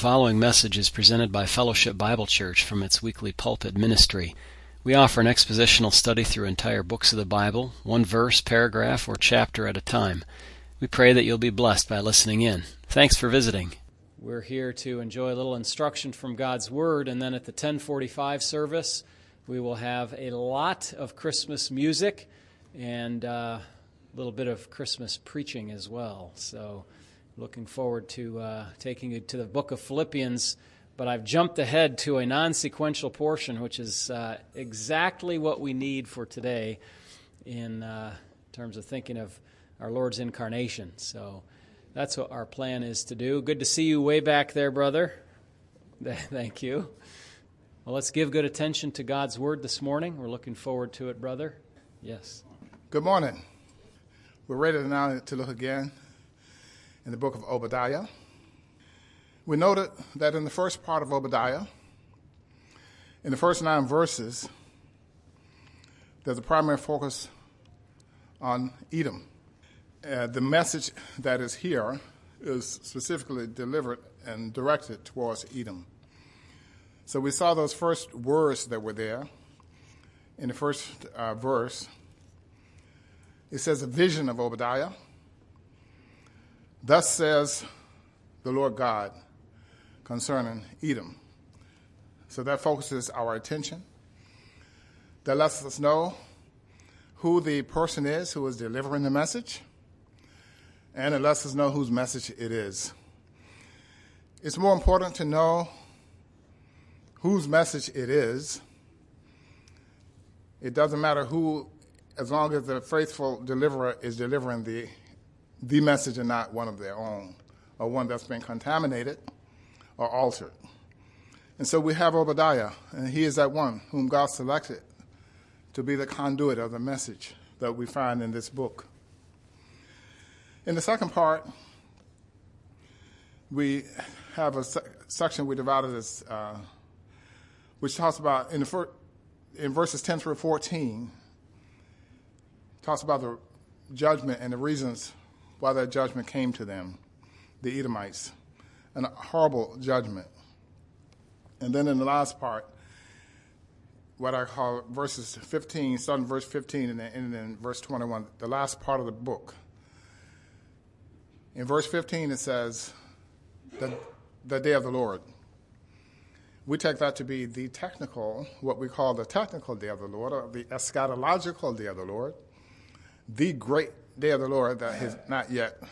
following message is presented by Fellowship Bible Church from its weekly pulpit ministry. We offer an expositional study through entire books of the Bible, one verse, paragraph, or chapter at a time. We pray that you'll be blessed by listening in. Thanks for visiting. We're here to enjoy a little instruction from God's Word, and then at the 1045 service, we will have a lot of Christmas music and uh, a little bit of Christmas preaching as well. So, looking forward to uh, taking you to the book of Philippians. But I've jumped ahead to a non sequential portion, which is uh, exactly what we need for today in uh, terms of thinking of our Lord's incarnation. So that's what our plan is to do. Good to see you way back there, brother. Thank you. Well, let's give good attention to God's word this morning. We're looking forward to it, brother. Yes. Good morning. We're ready now to look again in the book of Obadiah. We noted that in the first part of Obadiah, in the first nine verses, there's a primary focus on Edom. Uh, the message that is here is specifically delivered and directed towards Edom. So we saw those first words that were there in the first uh, verse. It says, A vision of Obadiah. Thus says the Lord God concerning Edom. So that focuses our attention. That lets us know who the person is who is delivering the message, and it lets us know whose message it is. It's more important to know whose message it is. It doesn't matter who, as long as the faithful deliverer is delivering the, the message and not one of their own, or one that's been contaminated or altered. And so we have Obadiah, and he is that one whom God selected to be the conduit of the message that we find in this book. In the second part, we have a se- section we divided as, uh, which talks about in the fir- in verses 10 through 14, talks about the judgment and the reasons why that judgment came to them, the Edomites, and a horrible judgment. And then in the last part, what I call verses 15, starting verse 15 and then ending in verse 21, the last part of the book. In verse 15, it says, the, the day of the Lord. We take that to be the technical, what we call the technical day of the Lord, or the eschatological day of the Lord, the great day of the Lord that has not yet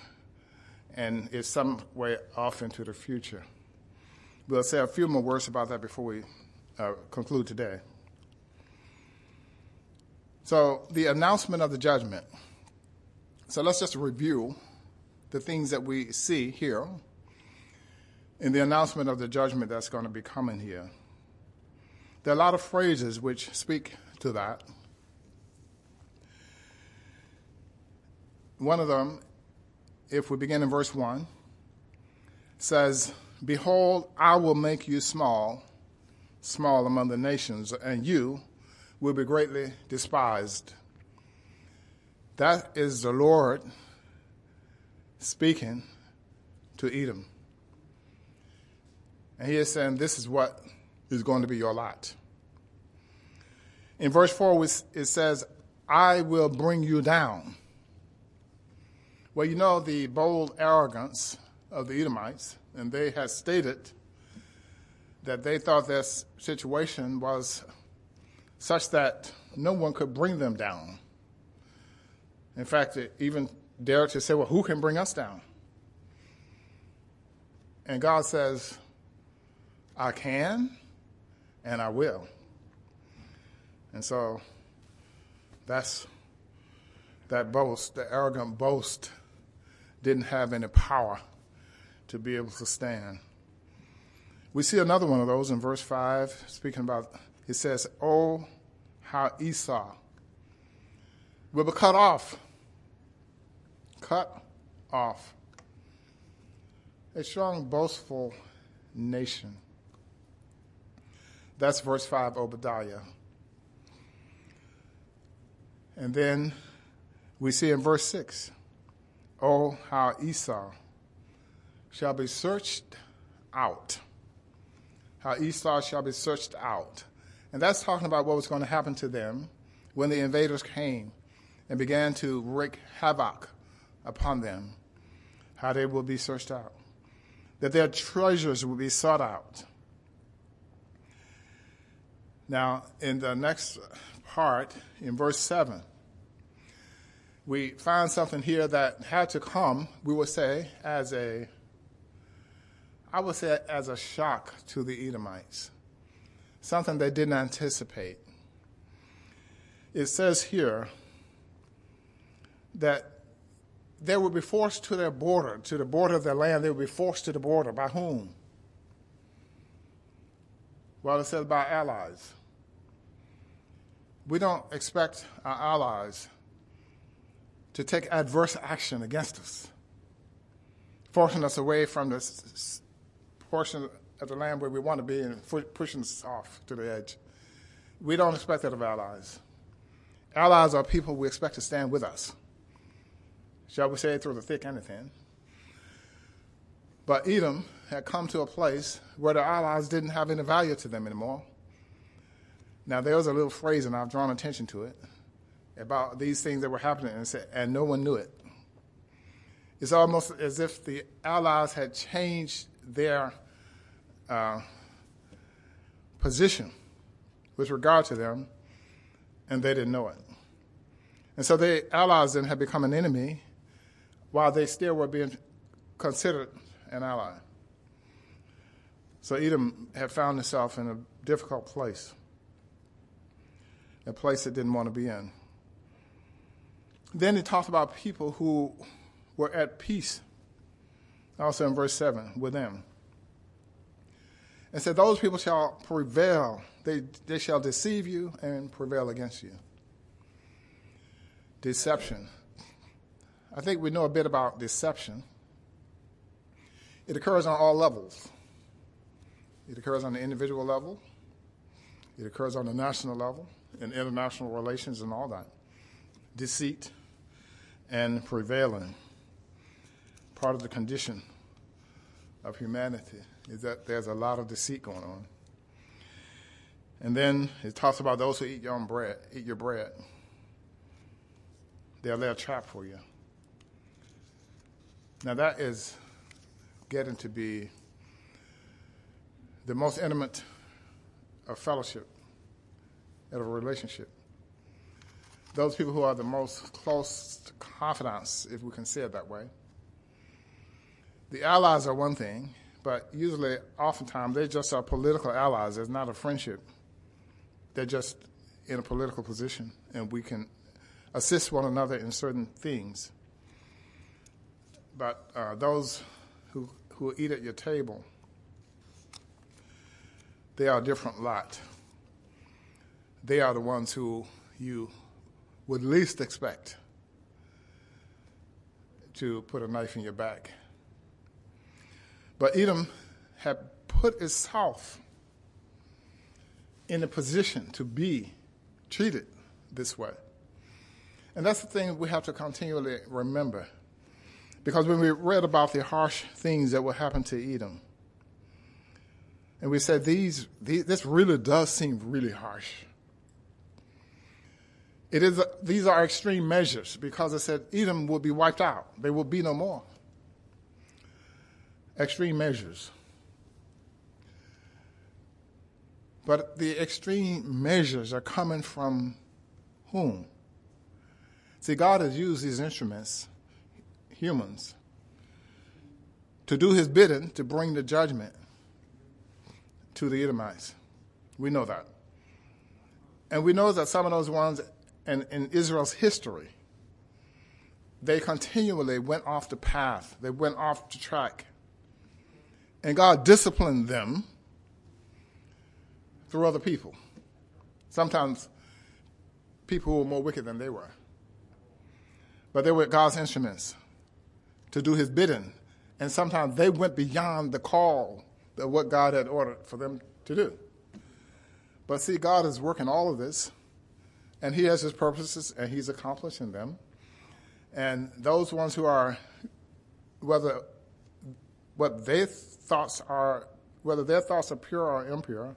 and is some way off into the future. We'll say a few more words about that before we uh, conclude today. So, the announcement of the judgment. So, let's just review the things that we see here in the announcement of the judgment that's going to be coming here. There are a lot of phrases which speak to that. One of them, if we begin in verse 1, says, Behold, I will make you small, small among the nations, and you will be greatly despised. That is the Lord speaking to Edom. And he is saying, This is what is going to be your lot. In verse 4, it says, I will bring you down. Well, you know the bold arrogance of the Edomites, and they had stated that they thought their situation was such that no one could bring them down. In fact, it even dared to say, Well, who can bring us down? And God says, I can and I will. And so that's that boast, the arrogant boast, didn't have any power to be able to stand. We see another one of those in verse 5, speaking about, it says, Oh, how Esau will be cut off. Cut off. A strong, boastful nation. That's verse 5, Obadiah. And then we see in verse 6, Oh, how Esau shall be searched out. How Esau shall be searched out. And that's talking about what was going to happen to them when the invaders came and began to wreak havoc upon them, how they will be searched out, that their treasures will be sought out. Now, in the next part, in verse 7, we find something here that had to come, we would say, as a, I would say, as a shock to the Edomites, something they didn't anticipate. It says here that they would be forced to their border, to the border of their land. They would be forced to the border. By whom? Well, it says by allies. We don't expect our allies to take adverse action against us, forcing us away from this portion of the land where we want to be and pushing us off to the edge. We don't expect that of allies. Allies are people we expect to stand with us shall we say, through the thick and the thin. But Edom had come to a place where the allies didn't have any value to them anymore. Now, there was a little phrase, and I've drawn attention to it, about these things that were happening, and, said, and no one knew it. It's almost as if the allies had changed their uh, position with regard to them, and they didn't know it. And so the allies then had become an enemy, while they still were being considered an ally. So Edom had found itself in a difficult place, a place it didn't want to be in. Then he talks about people who were at peace, also in verse 7, with them. And said, Those people shall prevail, they, they shall deceive you and prevail against you. Deception. I think we know a bit about deception. It occurs on all levels. It occurs on the individual level, it occurs on the national level, in international relations and all that. Deceit and prevailing. Part of the condition of humanity is that there's a lot of deceit going on. And then it talks about those who eat your own bread, eat your bread. They'll lay a trap for you. Now, that is getting to be the most intimate of fellowship, of a relationship. Those people who are the most close confidants, if we can say it that way. The allies are one thing, but usually, oftentimes, they just are political allies. There's not a friendship. They're just in a political position, and we can assist one another in certain things. But uh, those who, who eat at your table, they are a different lot. They are the ones who you would least expect to put a knife in your back. But Edom had put itself in a position to be treated this way. And that's the thing we have to continually remember. Because when we read about the harsh things that will happen to Edom, and we said these, these this really does seem really harsh. It is, these are extreme measures because it said Edom will be wiped out. There will be no more. Extreme measures. But the extreme measures are coming from whom? See, God has used these instruments humans to do his bidding to bring the judgment to the Edomites. We know that. And we know that some of those ones in, in Israel's history, they continually went off the path, they went off the track. And God disciplined them through other people. Sometimes people who were more wicked than they were. But they were God's instruments to do his bidding. And sometimes they went beyond the call of what God had ordered for them to do. But see, God is working all of this, and he has his purposes, and he's accomplishing them. And those ones who are, whether what their thoughts are, whether their thoughts are pure or impure,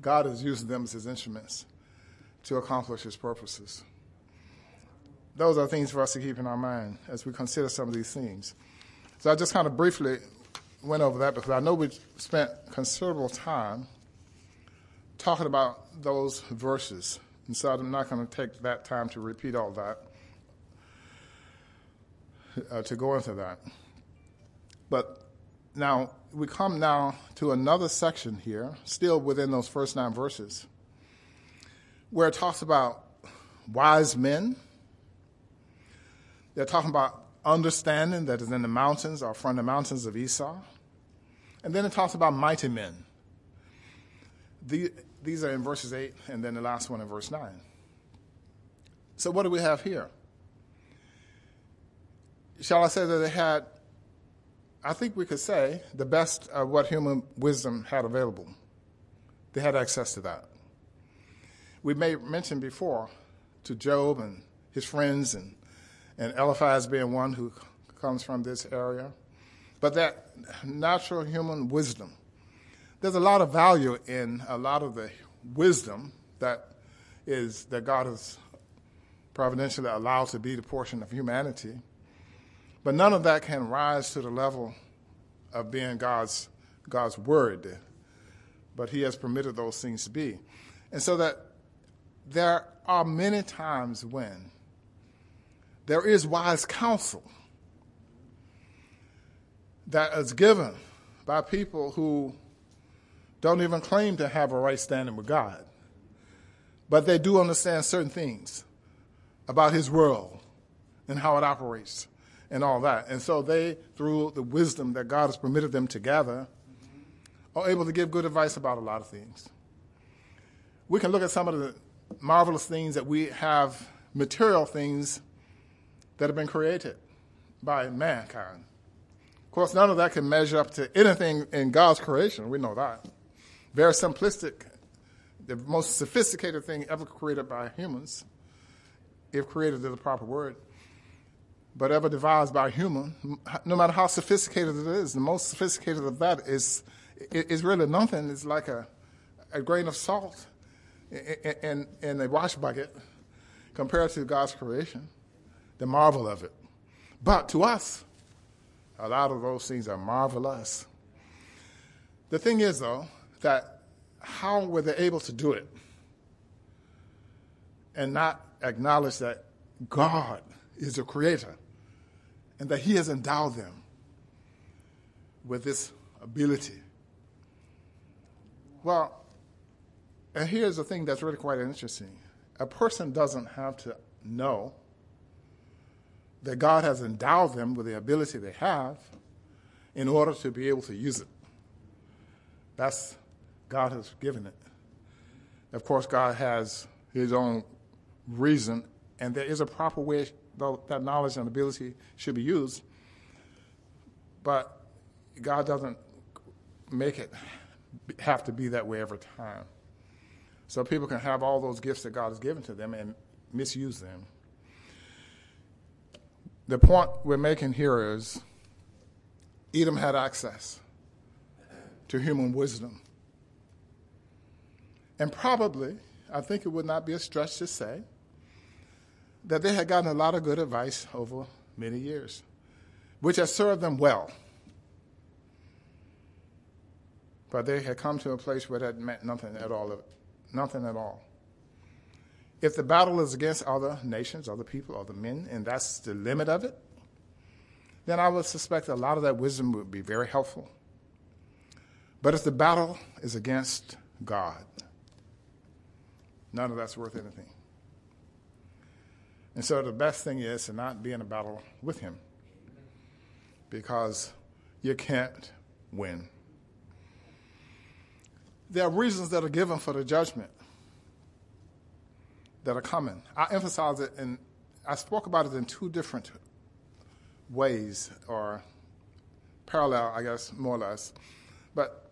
God is using them as his instruments to accomplish his purposes. Those are things for us to keep in our mind as we consider some of these things. So I just kind of briefly went over that because I know we spent considerable time talking about those verses. And so I'm not going to take that time to repeat all that, uh, to go into that. But now we come now to another section here, still within those first nine verses, where it talks about wise men. They're talking about understanding that is in the mountains or from the mountains of Esau. And then it talks about mighty men. The, these are in verses 8, and then the last one in verse 9. So, what do we have here? Shall I say that they had, I think we could say, the best of what human wisdom had available? They had access to that. We may mention before to Job and his friends, and, and Eliphaz being one who comes from this area. But that natural human wisdom, there's a lot of value in a lot of the wisdom that is that God has providentially allowed to be the portion of humanity. But none of that can rise to the level of being God's God's word. But he has permitted those things to be. And so that there are many times when there is wise counsel that is given by people who don't even claim to have a right standing with God. But they do understand certain things about His world and how it operates and all that. And so they, through the wisdom that God has permitted them to gather, are able to give good advice about a lot of things. We can look at some of the marvelous things that we have, material things that have been created by mankind Of course, none of that can measure up to anything in God's creation. We know that. Very simplistic, the most sophisticated thing ever created by humans, if created is the proper word, but ever devised by a human, no matter how sophisticated it is, the most sophisticated of that is, is really nothing. It's like a, a grain of salt in, in, in a wash bucket compared to God's creation, the marvel of it. But to us, a lot of those things are marvelous. The thing is, though, that how were they able to do it and not acknowledge that God is the creator and that He has endowed them with this ability? Well, and here's the thing that's really quite interesting a person doesn't have to know that God has endowed them with the ability they have in order to be able to use it. That's God has given it. Of course, God has His own reason, and there is a proper way that knowledge and ability should be used. But God doesn't make it have to be that way every time. So people can have all those gifts that God has given to them and misuse them the point we're making here is Edom had access to human wisdom. And probably, I think it would not be a stretch to say, that they had gotten a lot of good advice over many years, which has served them well. But they had come to a place where that meant nothing at all, nothing at all. If the battle is against other nations, other people, other men, and that's the limit of it, then I would suspect a lot of that wisdom would be very helpful. But if the battle is against God, none of that's worth anything. And so the best thing is to not be in a battle with Him because you can't win. There are reasons that are given for the judgment that are coming. I emphasize it and I spoke about it in two different ways or parallel, I guess, more or less. But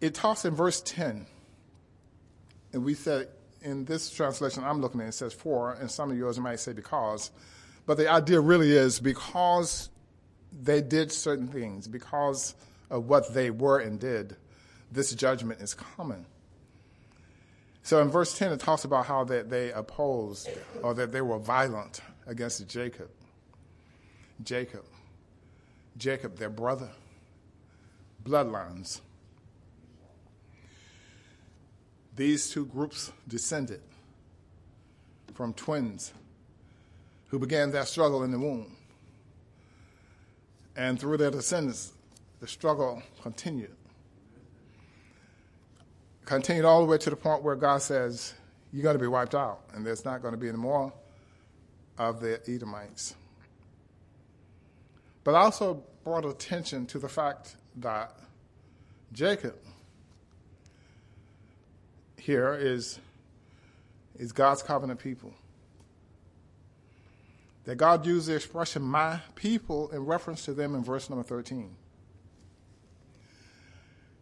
it talks in verse 10, and we said in this translation I'm looking at, it says for, and some of yours might say because. But the idea really is because they did certain things, because of what they were and did, this judgment is coming. So in verse 10, it talks about how that they opposed or that they were violent against Jacob. Jacob. Jacob, their brother. Bloodlines. These two groups descended from twins who began their struggle in the womb. And through their descendants, the struggle continued. Continued all the way to the point where God says, You're going to be wiped out, and there's not going to be any more of the Edomites. But I also brought attention to the fact that Jacob here is, is God's covenant people. That God used the expression my people in reference to them in verse number 13.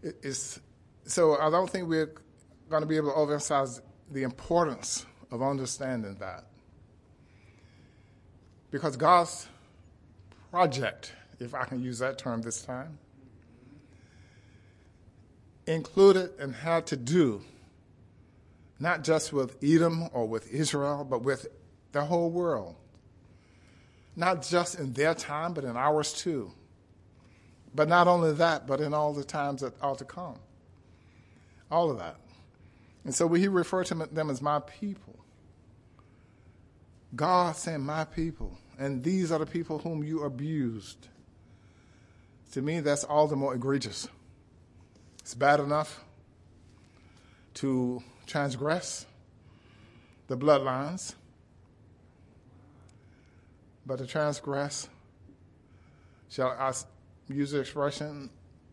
It's, so I don't think we're going to be able to overemphasize the importance of understanding that. Because God's project, if I can use that term this time, included and had to do not just with Edom or with Israel, but with the whole world. Not just in their time, but in ours too. But not only that, but in all the times that are to come. All of that. And so he refer to them as my people. God saying, my people. And these are the people whom you abused. To me, that's all the more egregious. It's bad enough to transgress the bloodlines, but to transgress, shall I use the expression,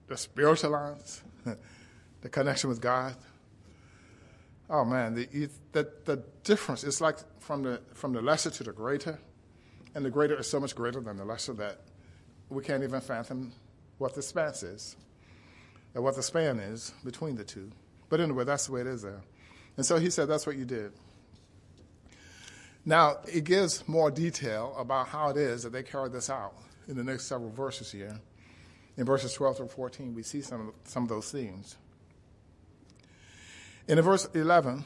the spiritual lines, the connection with God. Oh man, the, the, the difference is like from the, from the lesser to the greater, and the greater is so much greater than the lesser that we can't even fathom what the span is, and what the span is between the two. But anyway, that's the way it is there. And so he said, That's what you did. Now, it gives more detail about how it is that they carried this out in the next several verses here. In verses 12 through 14, we see some of, some of those themes. In verse 11,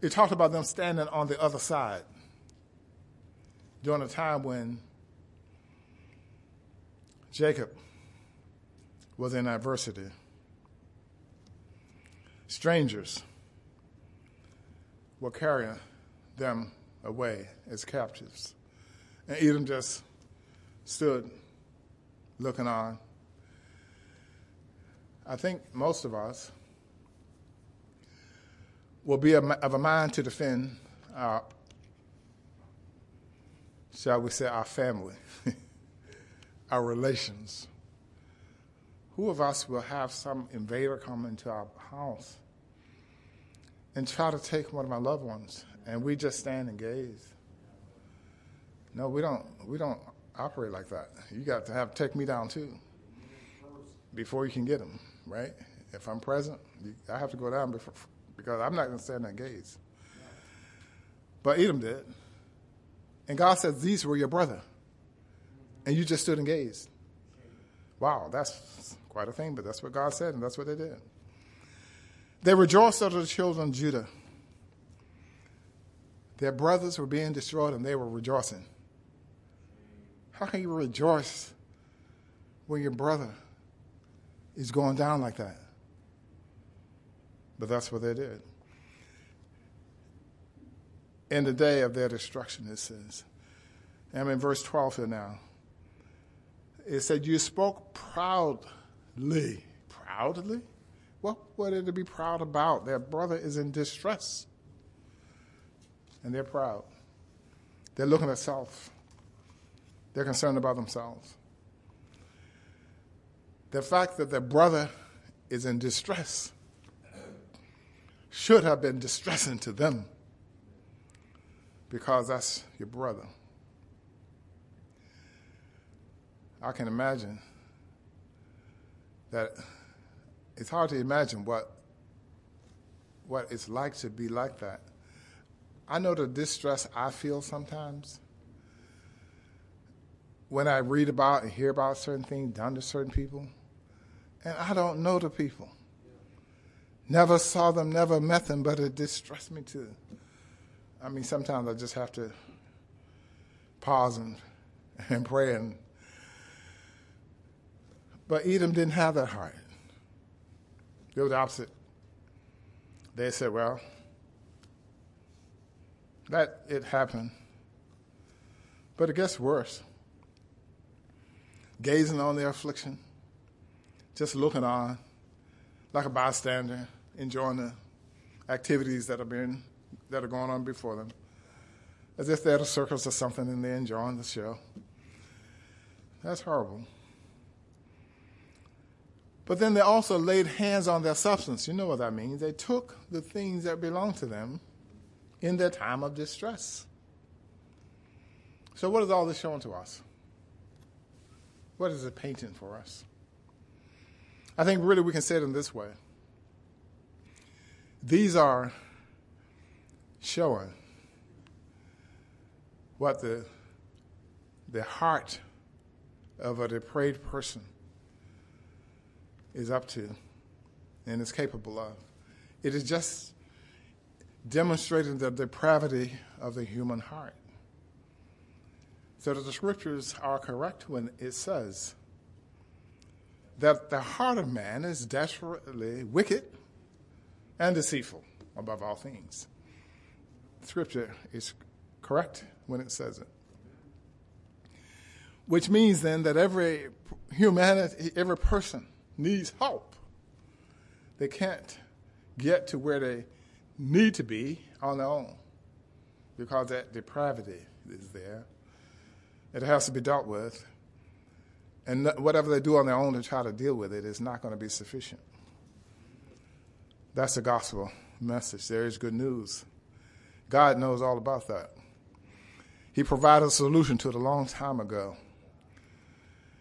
it talked about them standing on the other side during a time when Jacob was in adversity strangers were carrying them away as captives. And Edom just stood looking on. I think most of us will be of a mind to defend our, shall we say, our family, our relations. Who of us will have some invader come into our house and try to take one of my loved ones, and we just stand and gaze. No, we don't. We don't operate like that. You got to have take me down too before you can get them, right? If I'm present, I have to go down before, because I'm not going to stand and gaze. But Edom did, and God said, "These were your brother," and you just stood and gazed. Wow, that's quite a thing, but that's what God said, and that's what they did. They rejoiced over the children of Judah. Their brothers were being destroyed and they were rejoicing. How can you rejoice when your brother is going down like that? But that's what they did. In the day of their destruction, it says. I'm in verse 12 here now. It said, You spoke proudly. Proudly? What were they to be proud about? Their brother is in distress. And they're proud. They're looking at self. They're concerned about themselves. The fact that their brother is in distress should have been distressing to them because that's your brother. I can imagine that it's hard to imagine what what it's like to be like that. I know the distress I feel sometimes when I read about and hear about certain things done to certain people, and I don't know the people. Never saw them, never met them, but it distressed me too. I mean, sometimes I just have to pause and, and pray. And, but Edom didn't have that heart. They were the opposite. They said, well, that it happened. But it gets worse. Gazing on their affliction, just looking on like a bystander, enjoying the activities that are being that are going on before them, as if they're at a circus or something and they're enjoying the show. That's horrible. But then they also laid hands on their substance. You know what that means. They took the things that belonged to them in their time of distress. So, what is all this showing to us? What is it painting for us? I think really we can say it in this way these are showing what the, the heart of a depraved person is up to and is capable of. It is just demonstrating the depravity of the human heart. So that the scriptures are correct when it says that the heart of man is desperately wicked and deceitful above all things. Scripture is correct when it says it. Which means then that every humanity, every person needs help. They can't get to where they need to be on their own because that depravity is there. It has to be dealt with. And whatever they do on their own to try to deal with it is not going to be sufficient. That's the gospel message. There is good news. God knows all about that. He provided a solution to it a long time ago.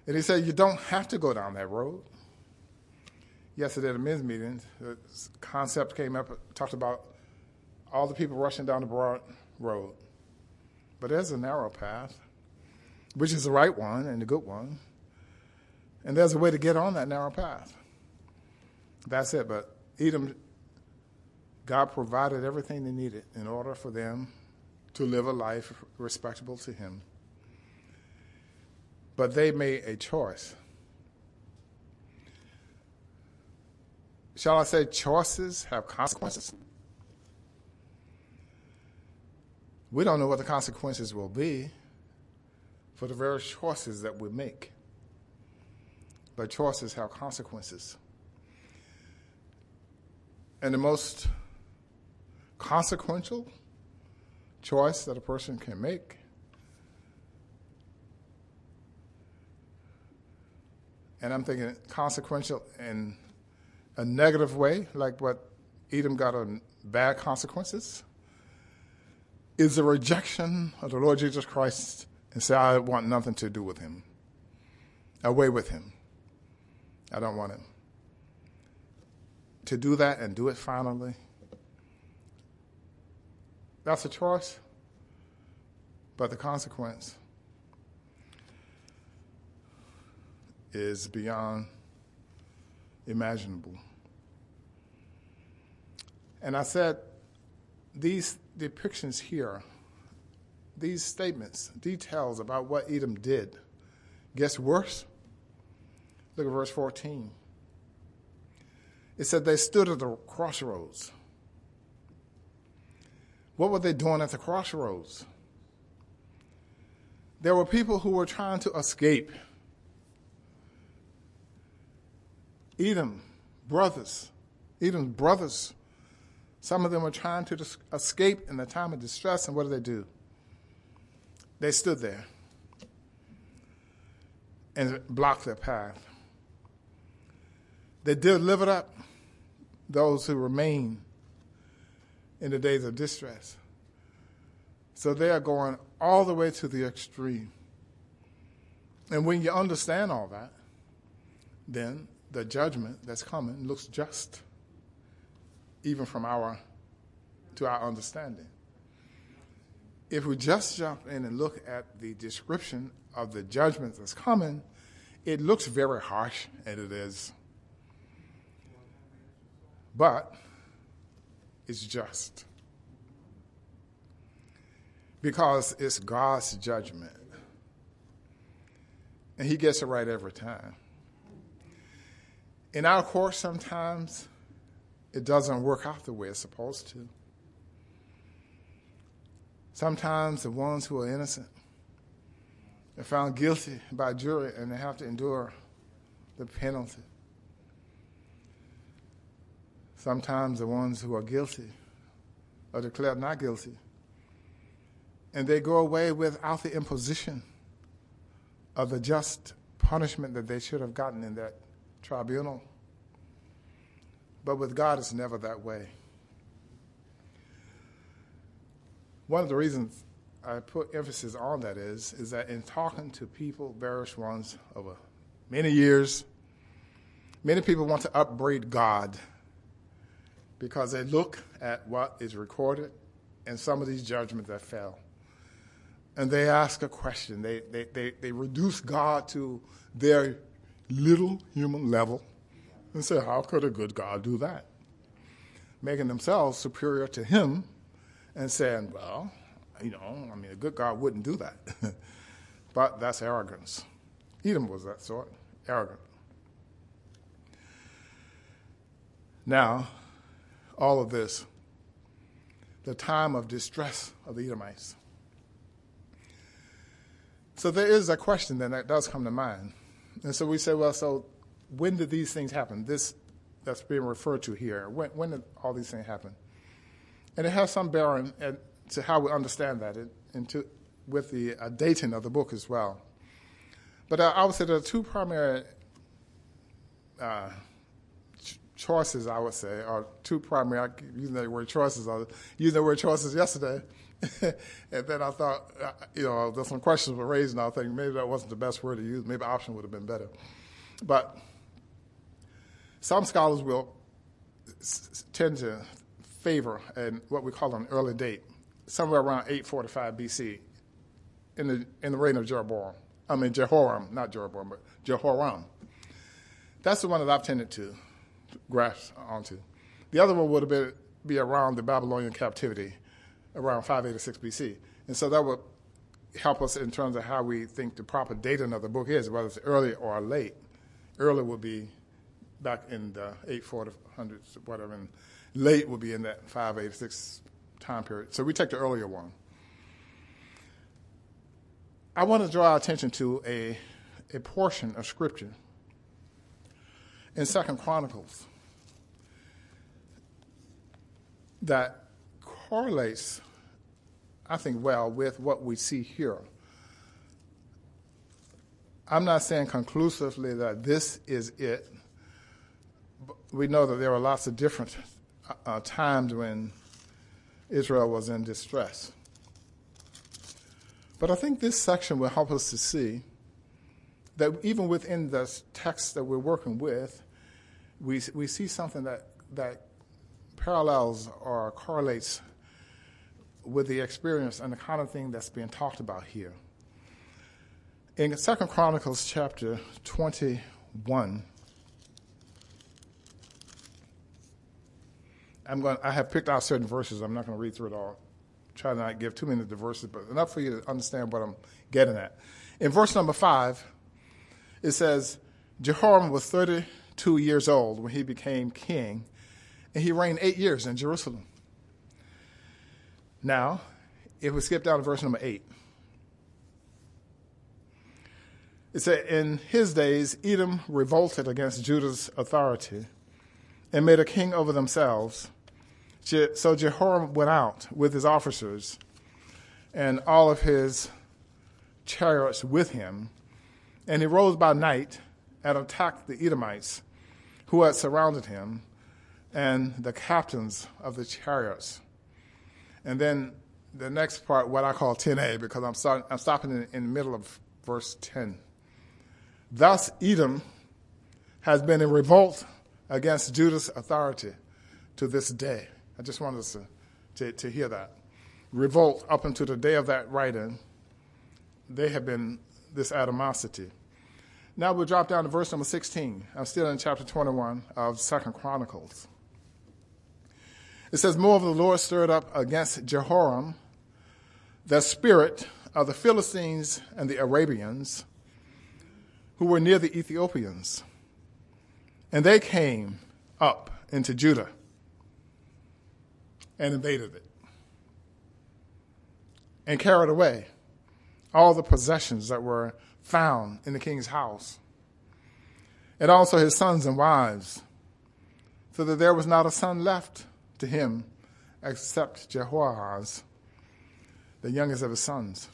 And he said, You don't have to go down that road. Yesterday at a men's meeting, the concept came up, talked about all the people rushing down the broad road. But there's a narrow path, which is the right one and the good one. And there's a way to get on that narrow path. That's it. But Edom God provided everything they needed in order for them to live a life respectable to Him. But they made a choice. Shall I say, choices have consequences? We don't know what the consequences will be for the various choices that we make. But choices have consequences. And the most consequential choice that a person can make. And I'm thinking consequential in a negative way, like what Edom got on bad consequences, is the rejection of the Lord Jesus Christ and say, I want nothing to do with him, away with him. I don't want him. To do that and do it finally that's a choice, but the consequence is beyond imaginable. And I said, these depictions here, these statements, details about what Edom did, gets worse. Look at verse 14. It said they stood at the crossroads. What were they doing at the crossroads? There were people who were trying to escape. Edom, brothers, Edom's brothers, some of them were trying to escape in the time of distress, and what did they do? They stood there and blocked their path. They delivered up those who remained in the days of distress. So they are going all the way to the extreme. And when you understand all that, then the judgment that's coming looks just, even from our to our understanding. if we just jump in and look at the description of the judgment that's coming, it looks very harsh, and it is. But it's just. Because it's God's judgment. And He gets it right every time. In our course, sometimes it doesn't work out the way it's supposed to. Sometimes the ones who are innocent are found guilty by jury and they have to endure the penalty. Sometimes the ones who are guilty are declared not guilty and they go away without the imposition of the just punishment that they should have gotten in that tribunal. But with God, it's never that way. One of the reasons I put emphasis on that is, is that in talking to people, various ones over many years, many people want to upbraid God because they look at what is recorded and some of these judgments that fell. And they ask a question. They, they, they, they reduce God to their little human level and say, How could a good God do that? Making themselves superior to Him and saying, well, you know, I mean, a good God wouldn't do that. but that's arrogance. Edom was that sort, arrogant. Now, all of this, the time of distress of the Edomites. So there is a question then that does come to mind. And so we say, well, so when did these things happen? This that's being referred to here. When, when did all these things happen? And it has some bearing to how we understand that and to, with the uh, dating of the book as well. But uh, I would say there are two primary uh, ch- choices, I would say, or two primary, I using the word choices, I using the word choices yesterday. and then I thought, you know, there's some questions were raised, and I think maybe that wasn't the best word to use. Maybe option would have been better. But some scholars will tend to favor and what we call an early date, somewhere around 845 BC, in the in the reign of Jeroboam. I mean Jehoram, not Jeroboam, but Jehoram. That's the one that I've tended to grasp onto. The other one would have been be around the Babylonian captivity, around 586 BC, and so that would help us in terms of how we think the proper dating of the book is, whether it's early or late. Early would be back in the 840s, whatever, and late will be in that 586 time period. So we take the earlier one. I want to draw our attention to a, a portion of Scripture in Second Chronicles that correlates, I think, well with what we see here. I'm not saying conclusively that this is it. We know that there are lots of different uh, times when Israel was in distress. But I think this section will help us to see that even within the text that we're working with, we, we see something that, that parallels or correlates with the experience and the kind of thing that's being talked about here. In Second Chronicles chapter 21, I'm going. I have picked out certain verses. I'm not going to read through it all. Try to not give too many of the verses, but enough for you to understand what I'm getting at. In verse number five, it says, Jehoram was 32 years old when he became king, and he reigned eight years in Jerusalem. Now, if we skip down to verse number eight, it said, In his days, Edom revolted against Judah's authority and made a king over themselves. So Jehoram went out with his officers and all of his chariots with him, and he rose by night and attacked the Edomites who had surrounded him and the captains of the chariots. And then the next part, what I call 10a, because I'm, I'm stopping in, in the middle of verse 10. Thus, Edom has been in revolt against Judah's authority to this day. I just wanted us to, to, to hear that. revolt up until the day of that writing, they have been this animosity. Now we'll drop down to verse number 16. I'm still in chapter 21 of Second Chronicles. It says, Moreover, the Lord stirred up against Jehoram the spirit of the Philistines and the Arabians who were near the Ethiopians. And they came up into Judah and invaded it and carried away all the possessions that were found in the king's house, and also his sons and wives, so that there was not a son left to him except Jehoahaz, the youngest of his sons.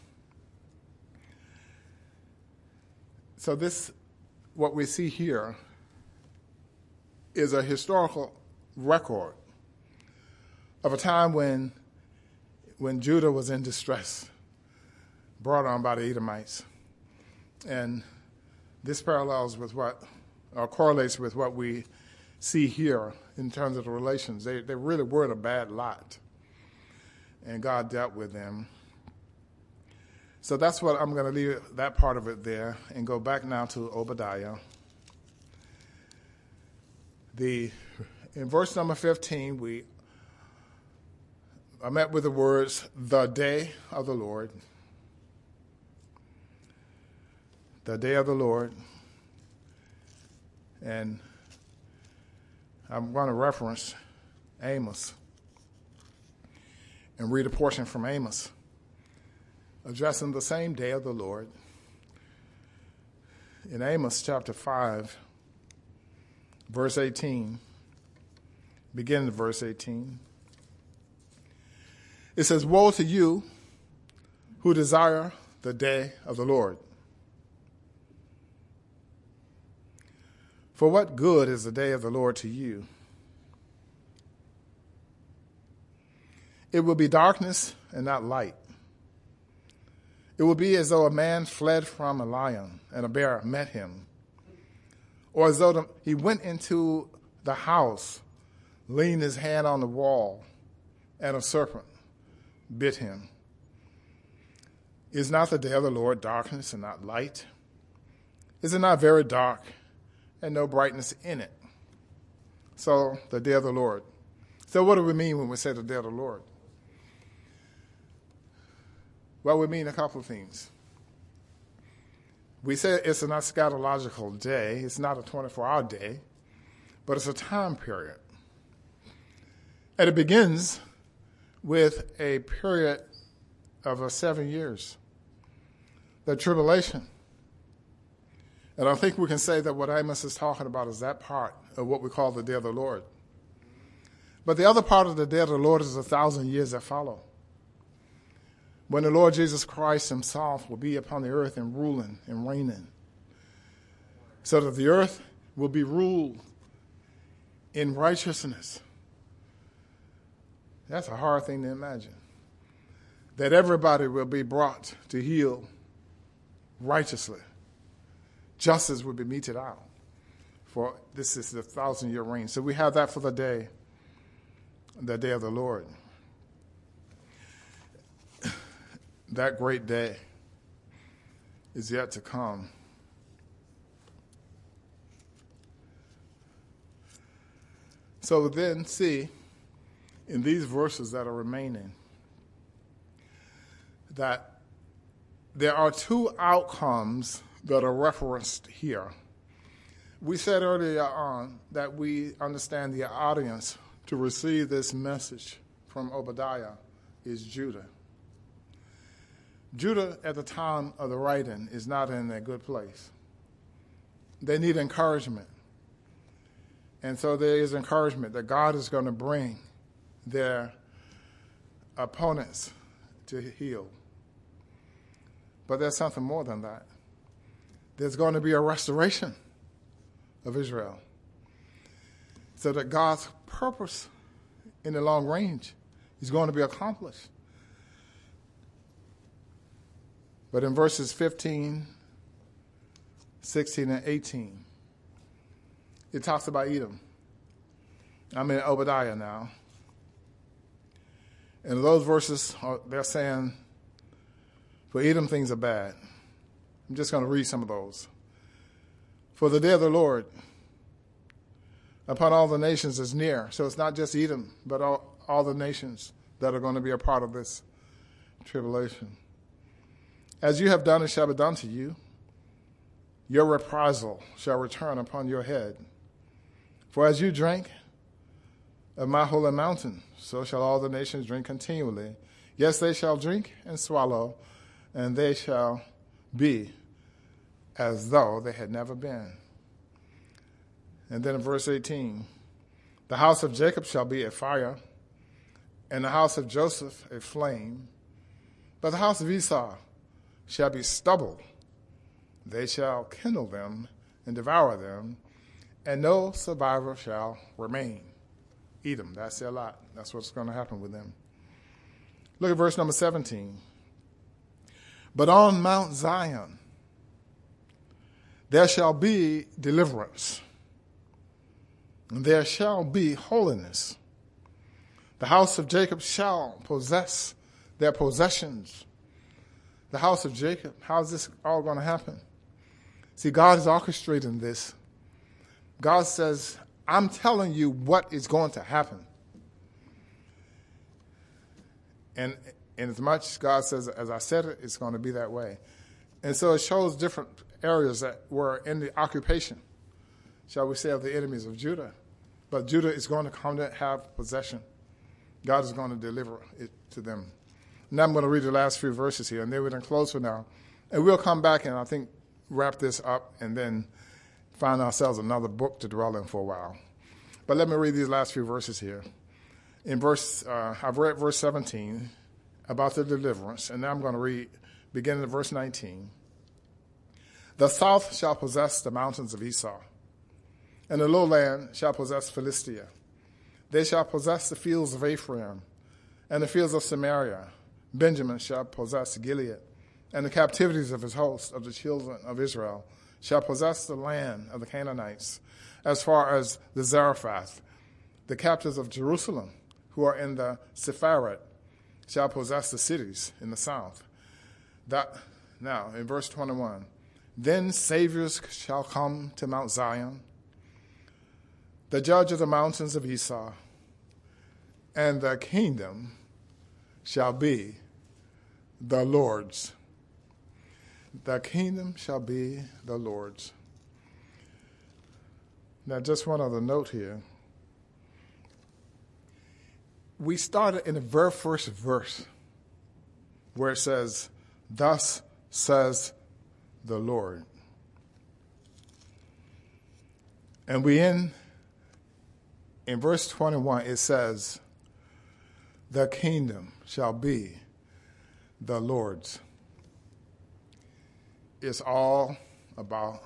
So, this, what we see here, is a historical record of a time when, when Judah was in distress, brought on by the Edomites. And this parallels with what, or correlates with what we see here in terms of the relations. They, they really were in a bad lot. And God dealt with them. So that's what I'm going to leave that part of it there and go back now to Obadiah. The, in verse number 15, we I met with the words, the day of the Lord. The day of the Lord. And I'm going to reference Amos and read a portion from Amos addressing the same day of the Lord. In Amos chapter 5, verse 18, beginning at verse 18, it says, Woe to you who desire the day of the Lord. For what good is the day of the Lord to you? It will be darkness and not light. It will be as though a man fled from a lion and a bear met him, or as though the, he went into the house, leaned his hand on the wall, and a serpent bit him. Is not the day of the Lord darkness and not light? Is it not very dark and no brightness in it? So, the day of the Lord. So, what do we mean when we say the day of the Lord? Well, we mean a couple of things. We say it's an eschatological day, it's not a 24 hour day, but it's a time period. And it begins with a period of seven years, the tribulation. And I think we can say that what Amos is talking about is that part of what we call the day of the Lord. But the other part of the day of the Lord is a thousand years that follow. When the Lord Jesus Christ himself will be upon the earth and ruling and reigning. So that the earth will be ruled in righteousness that's a hard thing to imagine. That everybody will be brought to heel righteously. Justice will be meted out. For this is the thousand year reign. So we have that for the day, the day of the Lord. That great day is yet to come. So then, see, in these verses that are remaining that there are two outcomes that are referenced here. We said earlier on that we understand the audience to receive this message from Obadiah is Judah. Judah, at the time of the writing, is not in a good place. They need encouragement. And so there is encouragement that God is going to bring their opponents to heel. But there's something more than that. There's going to be a restoration of Israel so that God's purpose in the long range is going to be accomplished. But in verses 15, 16, and 18, it talks about Edom. I'm in Obadiah now. And those verses, are, they're saying, for Edom, things are bad. I'm just going to read some of those. For the day of the Lord upon all the nations is near. So it's not just Edom, but all, all the nations that are going to be a part of this tribulation. As you have done, it shall be done to you. Your reprisal shall return upon your head. For as you drink of my holy mountain, so shall all the nations drink continually. Yes, they shall drink and swallow, and they shall be as though they had never been. And then in verse 18, the house of Jacob shall be a fire, and the house of Joseph a flame, but the house of Esau shall be stubble. They shall kindle them and devour them, and no survivor shall remain. Edom, that's their lot. That's what's going to happen with them. Look at verse number 17. But on Mount Zion there shall be deliverance, and there shall be holiness. The house of Jacob shall possess their possessions. The house of Jacob, how's this all going to happen? See, God is orchestrating this. God says, I'm telling you what is going to happen. And, and as much as God says, as I said it, it's going to be that way. And so it shows different areas that were in the occupation, shall we say, of the enemies of Judah. But Judah is going to come to have possession. God is going to deliver it to them. Now I'm going to read the last few verses here, and then we're going to close for now. And we'll come back and I think wrap this up and then find ourselves another book to dwell in for a while. But let me read these last few verses here. In verse, uh, I've read verse 17 about the deliverance, and now I'm going to read beginning at verse 19. The south shall possess the mountains of Esau, and the lowland shall possess Philistia. They shall possess the fields of Ephraim and the fields of Samaria. Benjamin shall possess Gilead, and the captivities of his host of the children of Israel shall possess the land of the Canaanites, as far as the Zarephath. The captives of Jerusalem, who are in the Sepharad, shall possess the cities in the south. That now in verse 21 then saviors shall come to Mount Zion, the judge of the mountains of Esau, and the kingdom shall be the Lord's. The kingdom shall be the Lord's. Now, just one other note here. We started in the very first verse where it says, Thus says the Lord. And we end in verse 21, it says, The kingdom shall be the Lord's. It's all about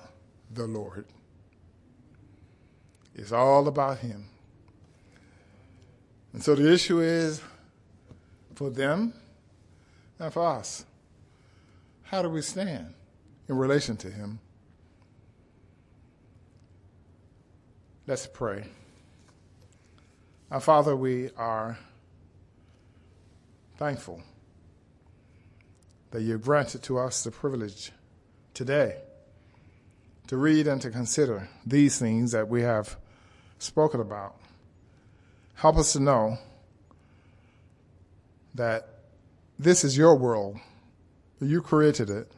the Lord. It's all about Him. And so the issue is for them and for us how do we stand? In relation to him. Let's pray. Our Father, we are thankful that you granted to us the privilege today to read and to consider these things that we have spoken about. Help us to know that this is your world, you created it,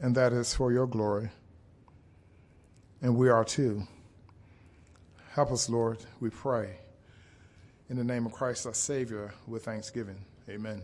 and that is for your glory. And we are too. Help us, Lord, we pray. In the name of Christ, our Savior, with thanksgiving. Amen.